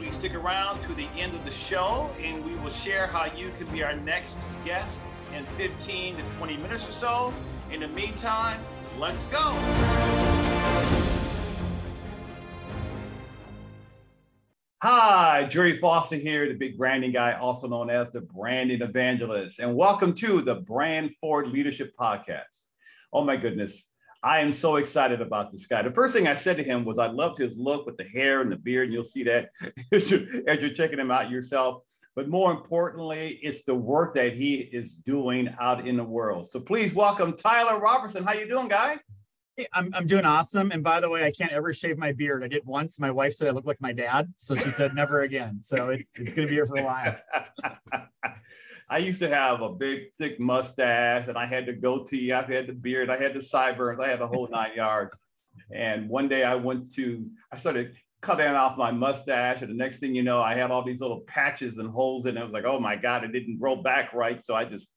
Please stick around to the end of the show and we will share how you can be our next guest in 15 to 20 minutes or so. In the meantime, let's go. Hi, Gerry Foster here, the big branding guy, also known as the branding evangelist, and welcome to the Brand Forward Leadership Podcast. Oh my goodness, I am so excited about this guy. The first thing I said to him was, I loved his look with the hair and the beard, and you'll see that as you're, as you're checking him out yourself. But more importantly, it's the work that he is doing out in the world. So please welcome Tyler Robertson. How you doing, guy? Hey, I'm, I'm doing awesome. And by the way, I can't ever shave my beard. I did once. My wife said I look like my dad. So she said never again. So it, it's going to be here for a while. I used to have a big, thick mustache, and I had the goatee. I had the beard. I had the sideburns. I had the whole nine yards. And one day I went to, I started cutting off my mustache, and the next thing you know, I had all these little patches and holes in it. I was like, oh my God, it didn't grow back right. So I just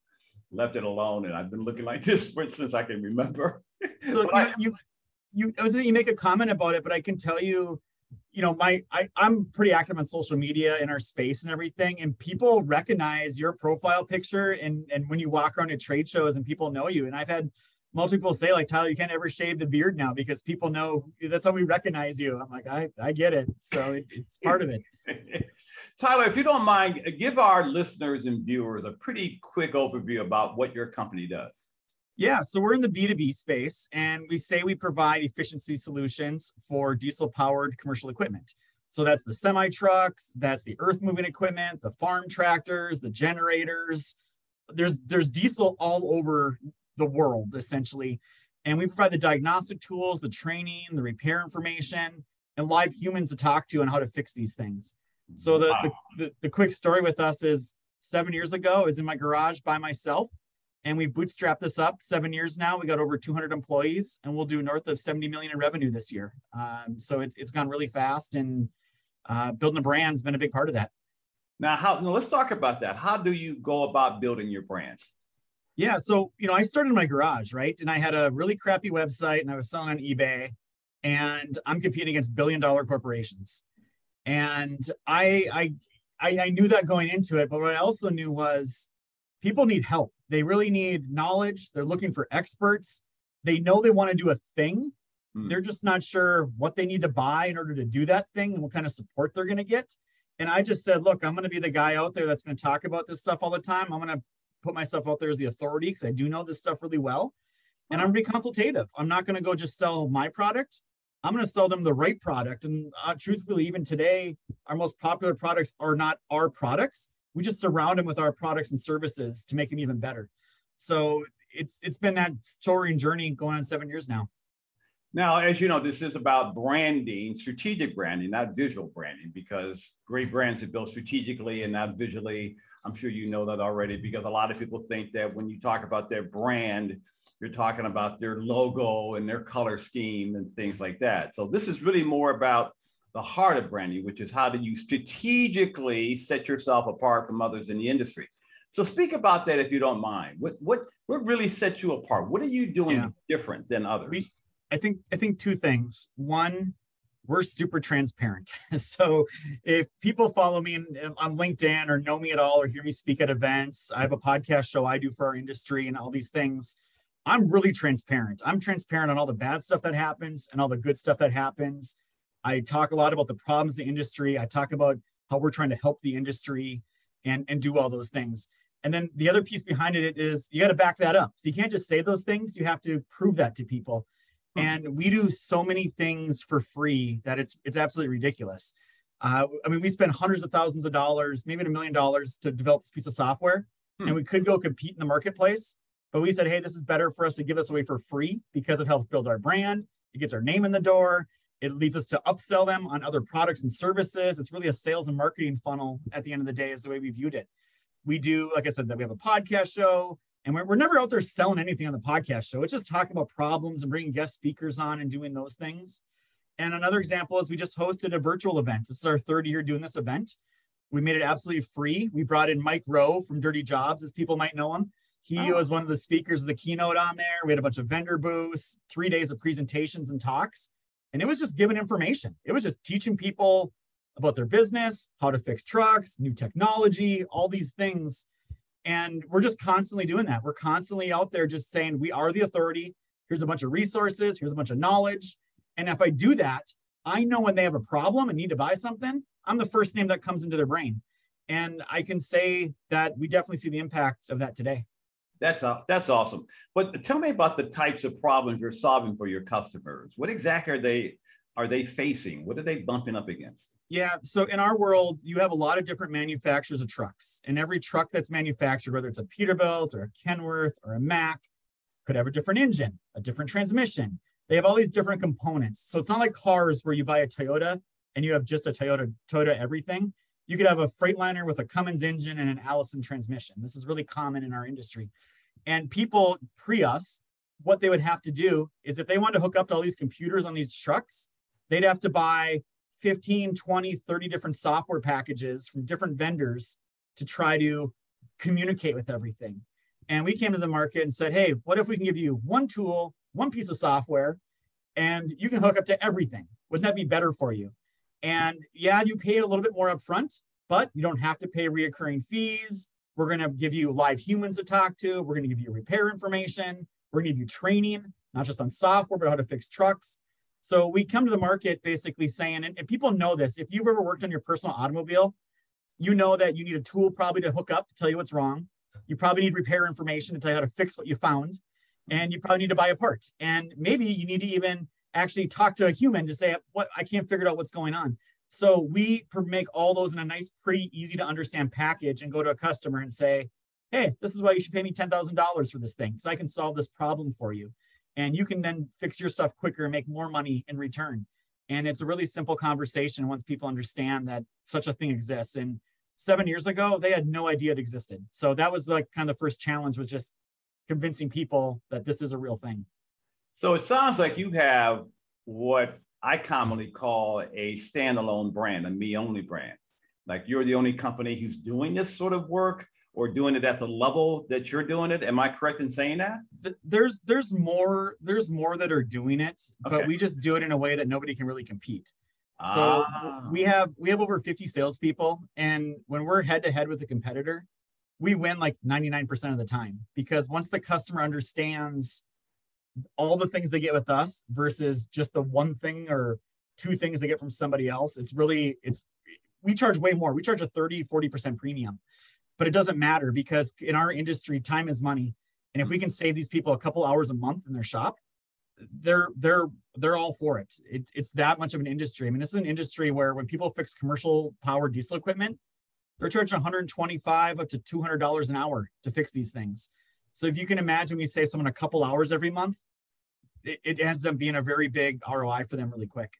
left it alone, and I've been looking like this since I can remember. So you, I, you, you, I was you make a comment about it, but I can tell you you know, my I, I'm pretty active on social media in our space and everything, and people recognize your profile picture and and when you walk around at trade shows and people know you. And I've had multiple say, like, Tyler, you can't ever shave the beard now because people know that's how we recognize you. I'm like, I I get it. So it, it's part of it. Tyler, if you don't mind, give our listeners and viewers a pretty quick overview about what your company does. Yeah, so we're in the B2B space and we say we provide efficiency solutions for diesel powered commercial equipment. So that's the semi trucks, that's the earth moving equipment, the farm tractors, the generators. There's there's diesel all over the world essentially. And we provide the diagnostic tools, the training, the repair information, and live humans to talk to on how to fix these things. So the, wow. the, the, the quick story with us is seven years ago, I was in my garage by myself and we've bootstrapped this up seven years now. We got over 200 employees, and we'll do north of 70 million in revenue this year. Um, so it, has gone really fast, and uh, building a brand has been a big part of that. Now, how? Now let's talk about that. How do you go about building your brand? Yeah, so you know, I started in my garage, right, and I had a really crappy website, and I was selling on eBay, and I'm competing against billion-dollar corporations, and I, I, I, I knew that going into it, but what I also knew was people need help they really need knowledge. They're looking for experts. They know they want to do a thing. Mm. They're just not sure what they need to buy in order to do that thing and what kind of support they're going to get. And I just said, look, I'm going to be the guy out there that's going to talk about this stuff all the time. I'm going to put myself out there as the authority because I do know this stuff really well. And I'm going to be consultative. I'm not going to go just sell my product. I'm going to sell them the right product. And uh, truthfully, even today, our most popular products are not our products we just surround them with our products and services to make them even better. So it's it's been that and journey going on seven years now. Now, as you know, this is about branding, strategic branding, not visual branding, because great brands are built strategically and not visually. I'm sure you know that already, because a lot of people think that when you talk about their brand, you're talking about their logo and their color scheme and things like that. So this is really more about the heart of branding, which is how do you strategically set yourself apart from others in the industry. So speak about that if you don't mind. What what what really sets you apart? What are you doing yeah. different than others? We, I think I think two things. One, we're super transparent. so if people follow me in, on LinkedIn or know me at all or hear me speak at events, I have a podcast show I do for our industry and all these things. I'm really transparent. I'm transparent on all the bad stuff that happens and all the good stuff that happens. I talk a lot about the problems the industry. I talk about how we're trying to help the industry and, and do all those things. And then the other piece behind it is you got to back that up. So you can't just say those things, you have to prove that to people. And we do so many things for free that it's it's absolutely ridiculous. Uh, I mean, we spend hundreds of thousands of dollars, maybe a million dollars to develop this piece of software, hmm. and we could go compete in the marketplace. But we said, hey, this is better for us to give this away for free because it helps build our brand. It gets our name in the door. It leads us to upsell them on other products and services. It's really a sales and marketing funnel at the end of the day, is the way we viewed it. we do, like I said, that we have a podcast show, and we're, we're never out there selling anything on the podcast show. It's just talking about problems and bringing guest speakers on and doing those things. And another example is we just hosted a virtual event. This is our third year doing this event. We made it absolutely free. We brought in Mike Rowe from Dirty Jobs, as people might know him. He oh. was one of the speakers of the keynote on there. We had a bunch of vendor booths, three days of presentations and talks. And it was just giving information. It was just teaching people about their business, how to fix trucks, new technology, all these things. And we're just constantly doing that. We're constantly out there just saying, we are the authority. Here's a bunch of resources, here's a bunch of knowledge. And if I do that, I know when they have a problem and need to buy something, I'm the first name that comes into their brain. And I can say that we definitely see the impact of that today. That's a, that's awesome. But tell me about the types of problems you're solving for your customers. What exactly are they are they facing? What are they bumping up against? Yeah, so in our world, you have a lot of different manufacturers of trucks, and every truck that's manufactured, whether it's a Peterbilt or a Kenworth or a Mack, could have a different engine, a different transmission. They have all these different components. So it's not like cars where you buy a Toyota and you have just a Toyota Toyota everything. You could have a Freightliner with a Cummins engine and an Allison transmission. This is really common in our industry. And people pre us, what they would have to do is if they wanted to hook up to all these computers on these trucks, they'd have to buy 15, 20, 30 different software packages from different vendors to try to communicate with everything. And we came to the market and said, hey, what if we can give you one tool, one piece of software, and you can hook up to everything? Wouldn't that be better for you? And yeah, you pay a little bit more upfront, but you don't have to pay reoccurring fees. We're going to give you live humans to talk to. We're going to give you repair information. We're going to give you training, not just on software, but how to fix trucks. So we come to the market basically saying, and, and people know this, if you've ever worked on your personal automobile, you know that you need a tool probably to hook up to tell you what's wrong. You probably need repair information to tell you how to fix what you found. And you probably need to buy a part. And maybe you need to even actually talk to a human to say, what I can't figure out what's going on. So we make all those in a nice, pretty easy to understand package and go to a customer and say, hey, this is why you should pay me $10,000 for this thing because I can solve this problem for you. And you can then fix your stuff quicker and make more money in return. And it's a really simple conversation once people understand that such a thing exists. And seven years ago, they had no idea it existed. So that was like kind of the first challenge was just convincing people that this is a real thing. So it sounds like you have what I commonly call a standalone brand, a me only brand. Like you're the only company who's doing this sort of work or doing it at the level that you're doing it. Am I correct in saying that? There's there's more there's more that are doing it, okay. but we just do it in a way that nobody can really compete. So ah. we have we have over 50 salespeople, and when we're head to head with a competitor, we win like 99% of the time because once the customer understands all the things they get with us versus just the one thing or two things they get from somebody else it's really it's we charge way more. We charge a 30 40% premium but it doesn't matter because in our industry time is money. And if we can save these people a couple hours a month in their shop they're they're they're all for it. It's, it's that much of an industry. I mean this is an industry where when people fix commercial power diesel equipment they're charging 125 up to 200 dollars an hour to fix these things so if you can imagine we save someone a couple hours every month, it, it ends up being a very big ROI for them really quick.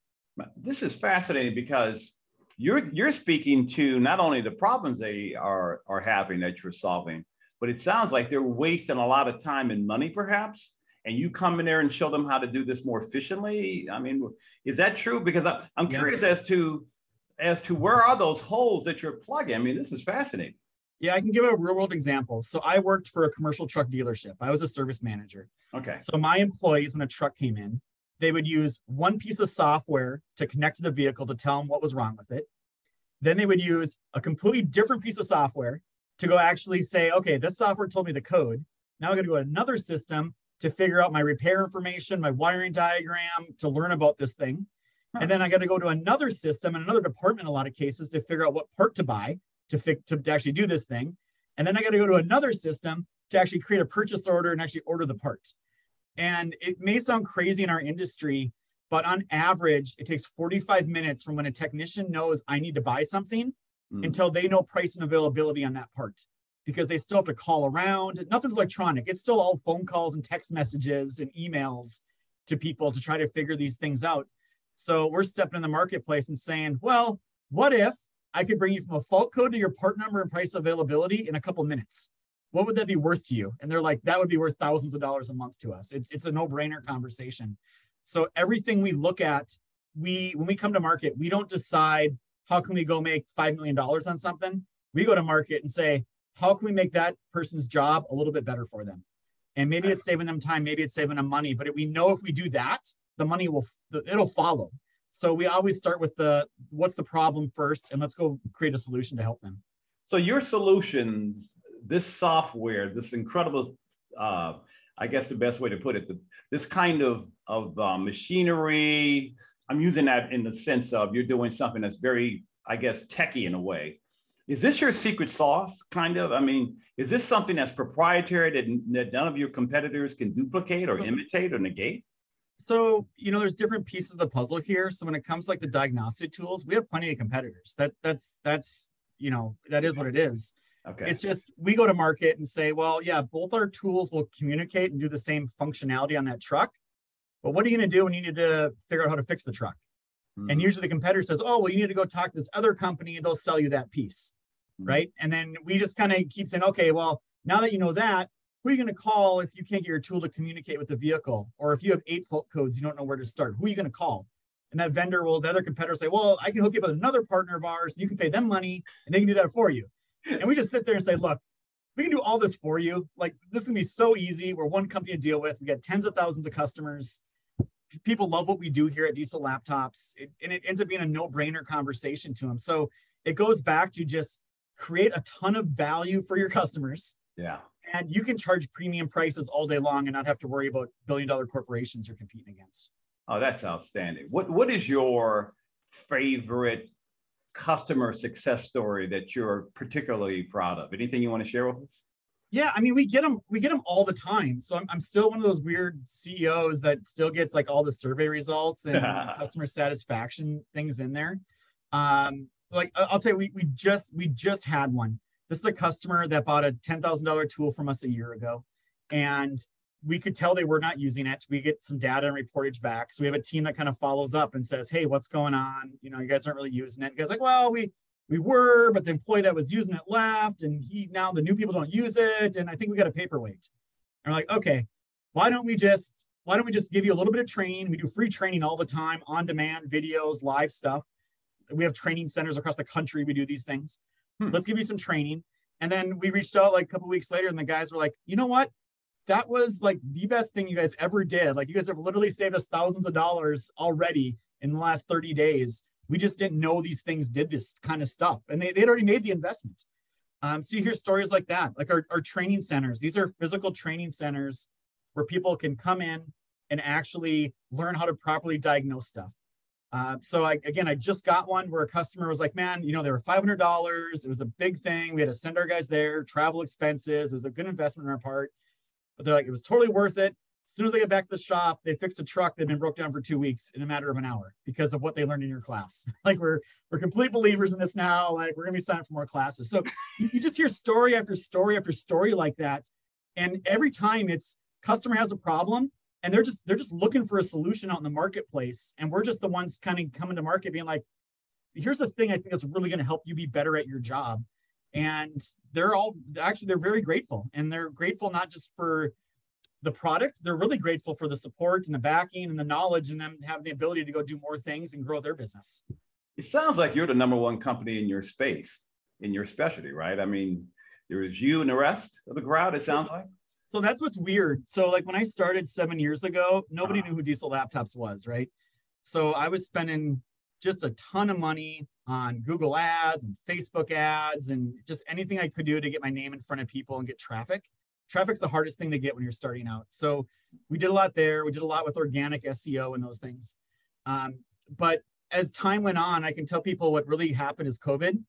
This is fascinating because you're you're speaking to not only the problems they are are having that you're solving, but it sounds like they're wasting a lot of time and money perhaps. And you come in there and show them how to do this more efficiently. I mean is that true? Because I, am curious yeah. as to as to where are those holes that you're plugging? I mean this is fascinating yeah, I can give a real world example. So I worked for a commercial truck dealership. I was a service manager. Okay. So my employees, when a truck came in, they would use one piece of software to connect to the vehicle to tell them what was wrong with it. Then they would use a completely different piece of software to go actually say, okay, this software told me the code. Now I got to go to another system to figure out my repair information, my wiring diagram to learn about this thing. Huh. And then I got to go to another system and another department in a lot of cases to figure out what part to buy to, fix, to, to actually do this thing. And then I got to go to another system to actually create a purchase order and actually order the part. And it may sound crazy in our industry, but on average, it takes 45 minutes from when a technician knows I need to buy something mm. until they know price and availability on that part because they still have to call around. Nothing's electronic. It's still all phone calls and text messages and emails to people to try to figure these things out. So we're stepping in the marketplace and saying, well, what if I could bring you from a fault code to your part number and price availability in a couple minutes. What would that be worth to you? And they're like, that would be worth thousands of dollars a month to us. It's, it's a no brainer conversation. So everything we look at, we, when we come to market, we don't decide how can we go make $5 million on something. We go to market and say, how can we make that person's job a little bit better for them? And maybe it's saving them time, maybe it's saving them money, but we know if we do that, the money will, it'll follow. So we always start with the, what's the problem first, and let's go create a solution to help them. So your solutions, this software, this incredible, uh, I guess the best way to put it, the, this kind of, of uh, machinery, I'm using that in the sense of you're doing something that's very, I guess, techy in a way. Is this your secret sauce, kind of? I mean, is this something that's proprietary that, that none of your competitors can duplicate or imitate or negate? So, you know, there's different pieces of the puzzle here. So when it comes to like the diagnostic tools, we have plenty of competitors. That that's that's you know, that is what it is. Okay. It's just we go to market and say, well, yeah, both our tools will communicate and do the same functionality on that truck. But what are you going to do when you need to figure out how to fix the truck? Mm-hmm. And usually the competitor says, oh, well, you need to go talk to this other company and they'll sell you that piece. Mm-hmm. Right. And then we just kind of keep saying, okay, well, now that you know that, who are you going to call if you can't get your tool to communicate with the vehicle? Or if you have eight fault codes, you don't know where to start. Who are you going to call? And that vendor will, the other competitor say, well, I can hook you up with another partner of ours and you can pay them money and they can do that for you. And we just sit there and say, look, we can do all this for you. Like this can be so easy. We're one company to deal with. We got tens of thousands of customers. People love what we do here at Diesel Laptops. It, and it ends up being a no-brainer conversation to them. So it goes back to just create a ton of value for your customers. Yeah and you can charge premium prices all day long and not have to worry about billion dollar corporations you're competing against. Oh, that's outstanding. What what is your favorite customer success story that you're particularly proud of? Anything you want to share with us? Yeah, I mean, we get them, we get them all the time. So I'm, I'm still one of those weird CEOs that still gets like all the survey results and customer satisfaction things in there. Um, like I'll tell you, we, we just we just had one this is a customer that bought a $10,000 tool from us a year ago. And we could tell they were not using it. We get some data and reportage back. So we have a team that kind of follows up and says, Hey, what's going on? You know, you guys aren't really using it. You guys like, well, we we were, but the employee that was using it left, and he now the new people don't use it. And I think we got a paperweight. And we're like, okay, why don't we just why don't we just give you a little bit of training? We do free training all the time, on demand videos, live stuff. We have training centers across the country. We do these things. Hmm. Let's give you some training. And then we reached out like a couple weeks later, and the guys were like, you know what? That was like the best thing you guys ever did. Like you guys have literally saved us thousands of dollars already in the last 30 days. We just didn't know these things did this kind of stuff. And they, they'd already made the investment. Um, so you hear stories like that, like our, our training centers. These are physical training centers where people can come in and actually learn how to properly diagnose stuff. Uh, so I, again, I just got one where a customer was like, man, you know, they were $500. It was a big thing. We had to send our guys there, travel expenses. It was a good investment on our part. But they're like, it was totally worth it. As soon as they get back to the shop, they fixed a truck that had been broke down for two weeks in a matter of an hour because of what they learned in your class. like we're we're complete believers in this now. Like we're gonna be signing up for more classes. So you, you just hear story after story after story like that. And every time it's customer has a problem, and they're just they're just looking for a solution out in the marketplace. And we're just the ones kind of coming to market being like here's the thing i think that's really going to help you be better at your job. And they're all actually they're very grateful. And they're grateful not just for the product they're really grateful for the support and the backing and the knowledge and them having the ability to go do more things and grow their business. It sounds like you're the number one company in your space in your specialty right? I mean there is you and the rest of the crowd it sounds like so that's what's weird. So like when I started seven years ago, nobody uh-huh. knew who Diesel Laptops was, right? So I was spending just a ton of money on Google ads and Facebook ads and just anything I could do to get my name in front of people and get traffic. Traffic's the hardest thing to get when you're starting out. So we did a lot there. We did a lot with organic SEO and those things. Um, but as time went on, I can tell people what really happened is COVID.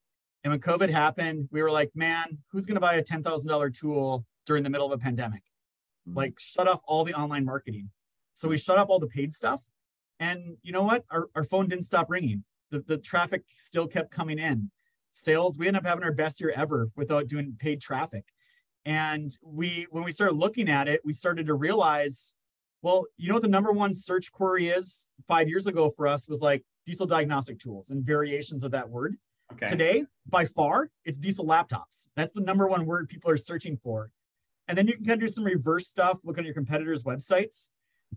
And when COVID happened, we were like, man, who's going to buy a $10,000 tool during the middle of a pandemic. Mm-hmm. Like shut off all the online marketing. So we shut off all the paid stuff. And you know what? Our, our phone didn't stop ringing. The, the traffic still kept coming in. Sales, we ended up having our best year ever without doing paid traffic. And we, when we started looking at it, we started to realize, well, you know what the number one search query is five years ago for us was like diesel diagnostic tools and variations of that word. Okay. Today, by far, it's diesel laptops. That's the number one word people are searching for. And then you can kind of do some reverse stuff, look at your competitors' websites.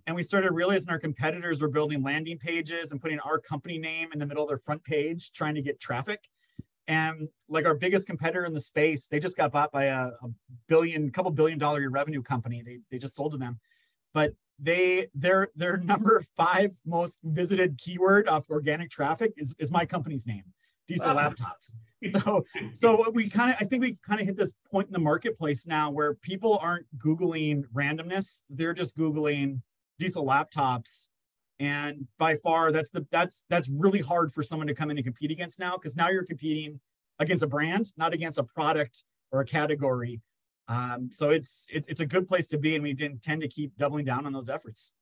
And we started realizing our competitors were building landing pages and putting our company name in the middle of their front page, trying to get traffic. And like our biggest competitor in the space, they just got bought by a, a billion, couple billion dollar revenue company. They, they just sold to them. But they their their number five most visited keyword of organic traffic is, is my company's name diesel laptops so so we kind of i think we kind of hit this point in the marketplace now where people aren't googling randomness they're just googling diesel laptops and by far that's the that's that's really hard for someone to come in and compete against now because now you're competing against a brand not against a product or a category um, so it's it, it's a good place to be, and we intend to keep doubling down on those efforts.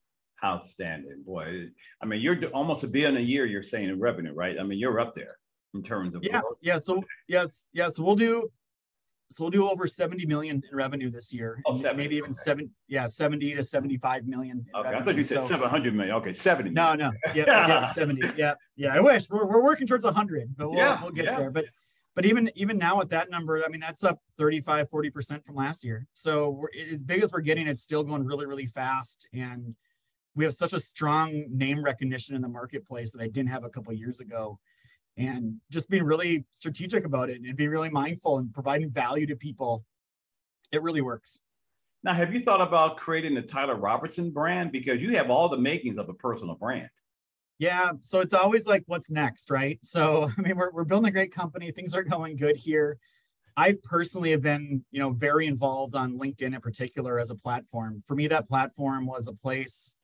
Outstanding, boy. I mean, you're almost a billion a year. You're saying in revenue, right? I mean, you're up there in terms of yeah, work. yeah. So yes, yeah. So we'll do. So we'll do over 70 million in revenue this year. Oh, 70, maybe even okay. seven, yeah, 70 to 75 million. Okay, revenue. I thought you said so, 700 million. Okay, 70. No, no, yeah, yeah, 70. Yeah, yeah. I wish we're, we're working towards 100, but we'll, yeah, we'll get yeah. there. But but even even now at that number i mean that's up 35 40% from last year so we're, as big as we're getting it's still going really really fast and we have such a strong name recognition in the marketplace that i didn't have a couple years ago and just being really strategic about it and being really mindful and providing value to people it really works now have you thought about creating the tyler robertson brand because you have all the makings of a personal brand yeah, so it's always like, what's next, right? So, I mean, we're, we're building a great company. Things are going good here. I personally have been, you know, very involved on LinkedIn in particular as a platform. For me, that platform was a place,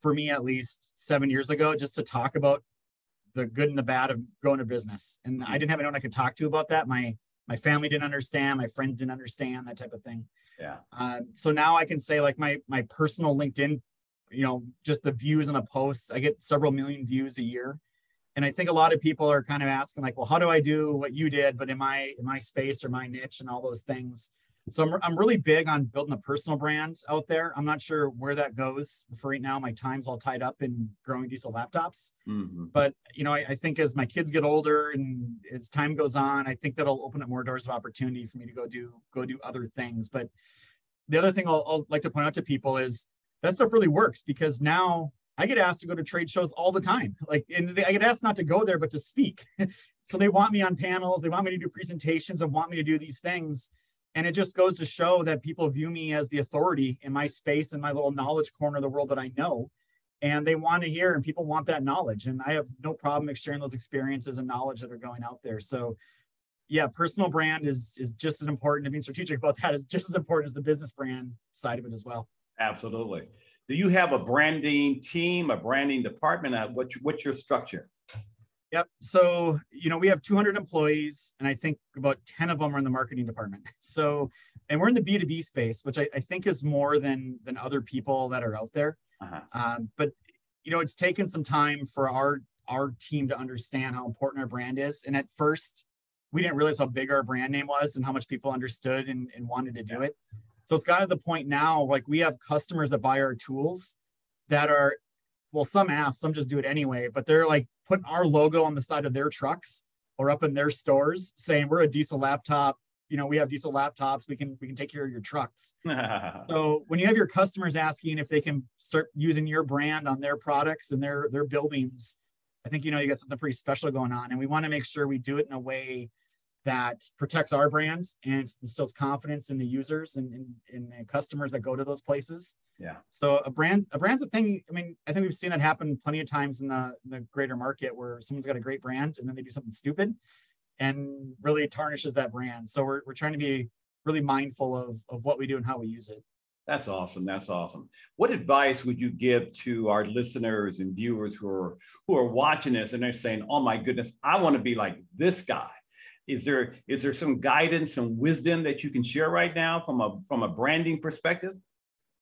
for me at least, seven years ago, just to talk about the good and the bad of growing a business. And I didn't have anyone I could talk to about that. My my family didn't understand, my friends didn't understand that type of thing. Yeah. Uh, so now I can say like my my personal LinkedIn you know, just the views on the posts. I get several million views a year. And I think a lot of people are kind of asking like, well, how do I do what you did, but in my in my space or my niche and all those things. So I'm, I'm really big on building a personal brand out there. I'm not sure where that goes for right now. My time's all tied up in growing diesel laptops. Mm-hmm. But you know, I, I, think as my kids get older and as time goes on, I think that'll open up more doors of opportunity for me to go do go do other things. But the other thing I'll, I'll like to point out to people is that stuff really works because now I get asked to go to trade shows all the time. Like, and I get asked not to go there, but to speak. so they want me on panels, they want me to do presentations and want me to do these things. And it just goes to show that people view me as the authority in my space and my little knowledge corner of the world that I know. And they want to hear, and people want that knowledge. And I have no problem sharing those experiences and knowledge that are going out there. So, yeah, personal brand is is just as important. I being strategic about that is just as important as the business brand side of it as well. Absolutely. Do you have a branding team, a branding department? Uh, what's, what's your structure? Yep. So, you know, we have 200 employees, and I think about 10 of them are in the marketing department. So, and we're in the B2B space, which I, I think is more than than other people that are out there. Uh-huh. Um, but you know, it's taken some time for our our team to understand how important our brand is. And at first, we didn't realize how big our brand name was and how much people understood and, and wanted to do it. So it's gotten to the point now, like we have customers that buy our tools that are, well, some ask, some just do it anyway, but they're like putting our logo on the side of their trucks or up in their stores saying we're a diesel laptop. You know we have diesel laptops. We can we can take care of your trucks. So when you have your customers asking if they can start using your brand on their products and their their buildings i think you know you got something pretty special going on and we want to make sure we do it in a way that protects our brand and instills confidence in the users and in, the customers that go to those places. Yeah. So a brand, a brand's a thing. I mean, I think we've seen that happen plenty of times in the, in the greater market where someone's got a great brand and then they do something stupid and really tarnishes that brand. So we're, we're trying to be really mindful of, of what we do and how we use it. That's awesome. That's awesome. What advice would you give to our listeners and viewers who are who are watching this and they're saying, "Oh my goodness, I want to be like this guy." Is there is there some guidance and wisdom that you can share right now from a from a branding perspective?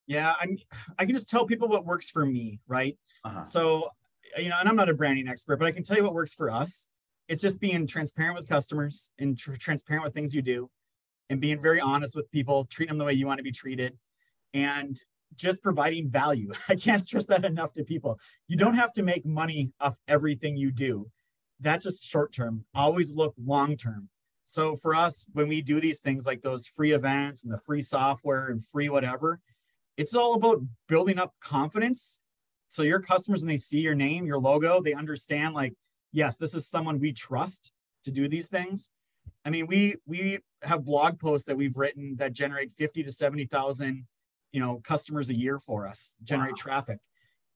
Yeah, I'm. I can just tell people what works for me, right? Uh-huh. So, you know, and I'm not a branding expert, but I can tell you what works for us. It's just being transparent with customers and tr- transparent with things you do, and being very honest with people, treating them the way you want to be treated, and just providing value. I can't stress that enough to people. You don't have to make money off everything you do that's just short term. Always look long term. So for us, when we do these things like those free events and the free software and free whatever, it's all about building up confidence. So your customers, when they see your name, your logo, they understand like, yes, this is someone we trust to do these things. I mean, we we have blog posts that we've written that generate 50 to 70,000, you know, customers a year for us, generate wow. traffic.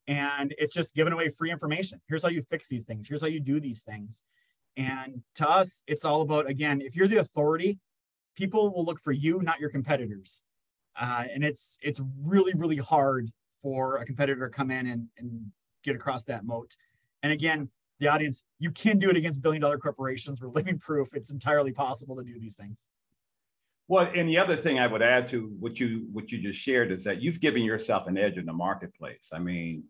And it's just giving away free information. Here's how you fix these things. Here's how you do these things. And to us, it's all about, again, if you're the authority, people will look for you, not your competitors. Uh, and it's it's really, really hard for a competitor to come in and, and get across that moat. And again, the audience, you can do it against billion dollar corporations. We're living proof it's entirely possible to do these things. Well, and the other thing I would add to what you what you just shared is that you've given yourself an edge in the marketplace. I mean,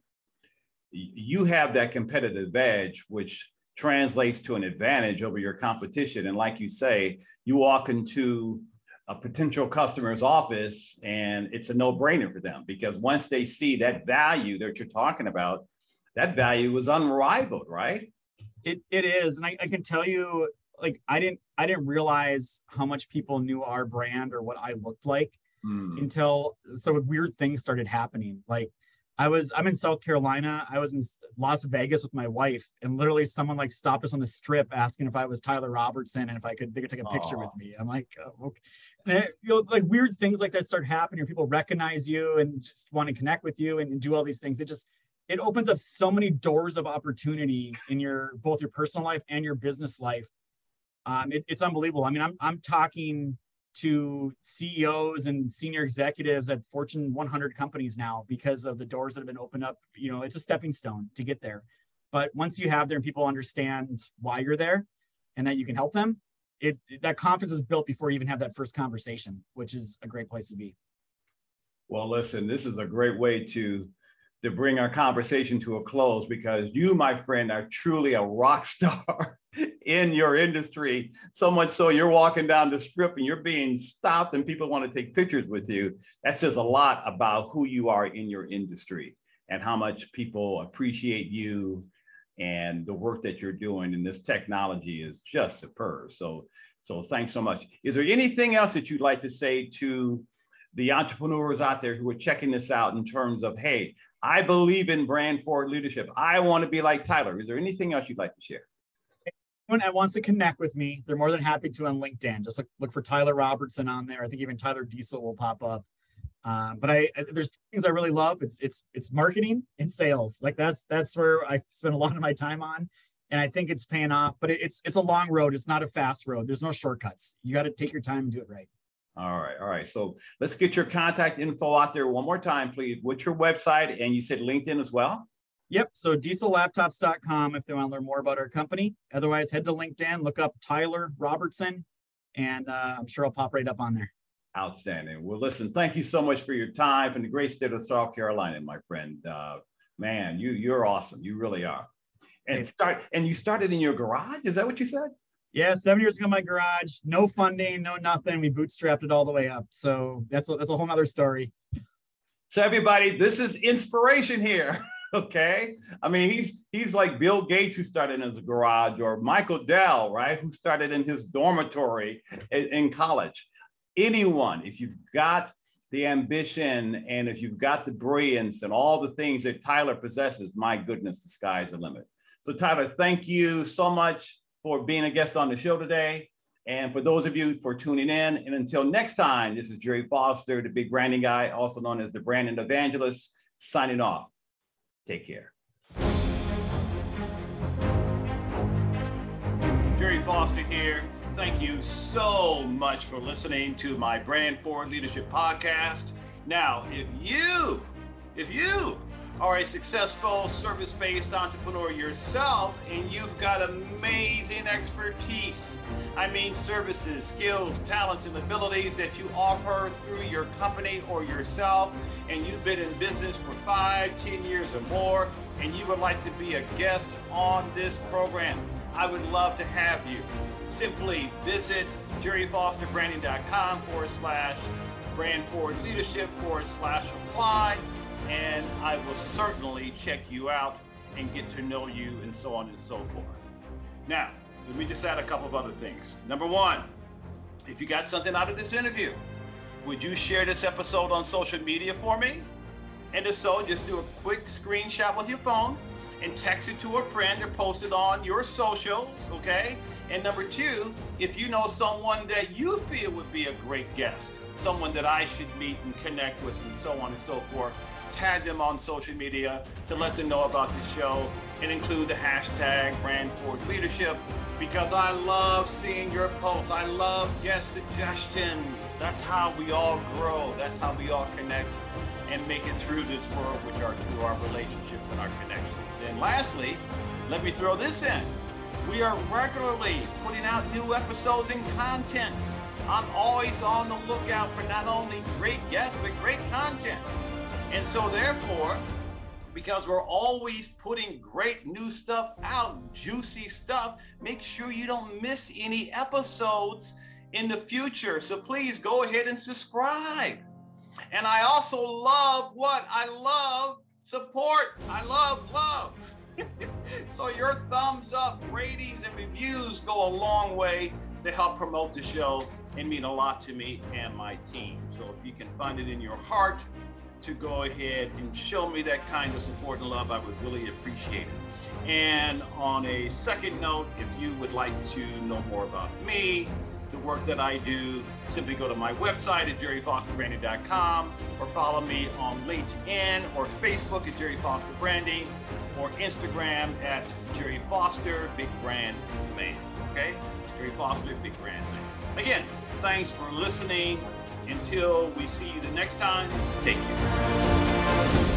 you have that competitive edge, which translates to an advantage over your competition. And like you say, you walk into a potential customer's office and it's a no-brainer for them because once they see that value that you're talking about, that value is unrivaled, right? It, it is. And I, I can tell you, like, I didn't, I didn't realize how much people knew our brand or what I looked like mm. until so weird things started happening. Like I was I'm in South Carolina. I was in Las Vegas with my wife, and literally someone like stopped us on the strip asking if I was Tyler Robertson and if I could they could take a picture Aww. with me. I'm like, oh, okay. And, you know, like weird things like that start happening. People recognize you and just want to connect with you and, and do all these things. It just it opens up so many doors of opportunity in your both your personal life and your business life. Um, it, it's unbelievable. I mean, I'm I'm talking to CEOs and senior executives at Fortune 100 companies now because of the doors that have been opened up. You know, it's a stepping stone to get there. But once you have there and people understand why you're there and that you can help them, it that confidence is built before you even have that first conversation, which is a great place to be. Well, listen, this is a great way to to bring our conversation to a close because you, my friend, are truly a rock star in your industry. So much so you're walking down the strip and you're being stopped and people want to take pictures with you. That says a lot about who you are in your industry and how much people appreciate you and the work that you're doing. And this technology is just superb. So, so thanks so much. Is there anything else that you'd like to say to the entrepreneurs out there who are checking this out in terms of, hey, I believe in brand forward leadership. I want to be like Tyler. Is there anything else you'd like to share? Anyone that wants to connect with me, they're more than happy to on LinkedIn. Just look, look for Tyler Robertson on there. I think even Tyler Diesel will pop up. Um, but I, there's things I really love. It's it's it's marketing and sales. Like that's that's where I spend a lot of my time on, and I think it's paying off. But it, it's it's a long road. It's not a fast road. There's no shortcuts. You got to take your time and do it right. All right, all right. So let's get your contact info out there one more time, please. What's your website? And you said LinkedIn as well? Yep. So diesellaptops.com if they want to learn more about our company. Otherwise, head to LinkedIn, look up Tyler Robertson, and uh, I'm sure I'll pop right up on there. Outstanding. Well, listen, thank you so much for your time from the great state of South Carolina, my friend. Uh, man, you you're awesome. You really are. And start and you started in your garage. Is that what you said? Yeah, seven years ago, my garage, no funding, no nothing. We bootstrapped it all the way up. So that's a, that's a whole other story. So everybody, this is inspiration here. Okay, I mean he's he's like Bill Gates who started in his garage, or Michael Dell, right, who started in his dormitory in, in college. Anyone, if you've got the ambition and if you've got the brilliance and all the things that Tyler possesses, my goodness, the sky's the limit. So Tyler, thank you so much for being a guest on the show today. And for those of you for tuning in, and until next time, this is Gerry Foster, the big branding guy, also known as the branding evangelist, signing off. Take care. Gerry Foster here. Thank you so much for listening to my Brand Forward Leadership podcast. Now, if you, if you are a successful service based entrepreneur yourself and you've got amazing expertise. I mean, services, skills, talents, and abilities that you offer through your company or yourself, and you've been in business for five, ten years or more, and you would like to be a guest on this program. I would love to have you. Simply visit gerryfosterbranding.com forward slash brand forward leadership forward slash apply and I will certainly check you out and get to know you and so on and so forth. Now, let me just add a couple of other things. Number one, if you got something out of this interview, would you share this episode on social media for me? And if so, just do a quick screenshot with your phone and text it to a friend or post it on your socials, okay? And number two, if you know someone that you feel would be a great guest, someone that I should meet and connect with, and so on and so forth, tag them on social media to let them know about the show and include the hashtag brand forward leadership because I love seeing your posts. I love guest suggestions. That's how we all grow. That's how we all connect and make it through this world, which are through our relationships and our connections. And lastly, let me throw this in. We are regularly putting out new episodes and content. I'm always on the lookout for not only great guests, but great content. And so, therefore, because we're always putting great new stuff out, juicy stuff, make sure you don't miss any episodes in the future. So, please go ahead and subscribe. And I also love what? I love support. I love love. so your thumbs up, ratings, and reviews go a long way to help promote the show and mean a lot to me and my team. So if you can find it in your heart to go ahead and show me that kind of support and love, I would really appreciate it. And on a second note, if you would like to know more about me, the work that I do, simply go to my website at gerryfosterbranding.com or follow me on LinkedIn or Facebook at Gerry Foster Branding or Instagram at Gerry Foster Big Brand Man. Okay? Gerry Foster Big Brand Man. Again, thanks for listening. Until we see you the next time, take care.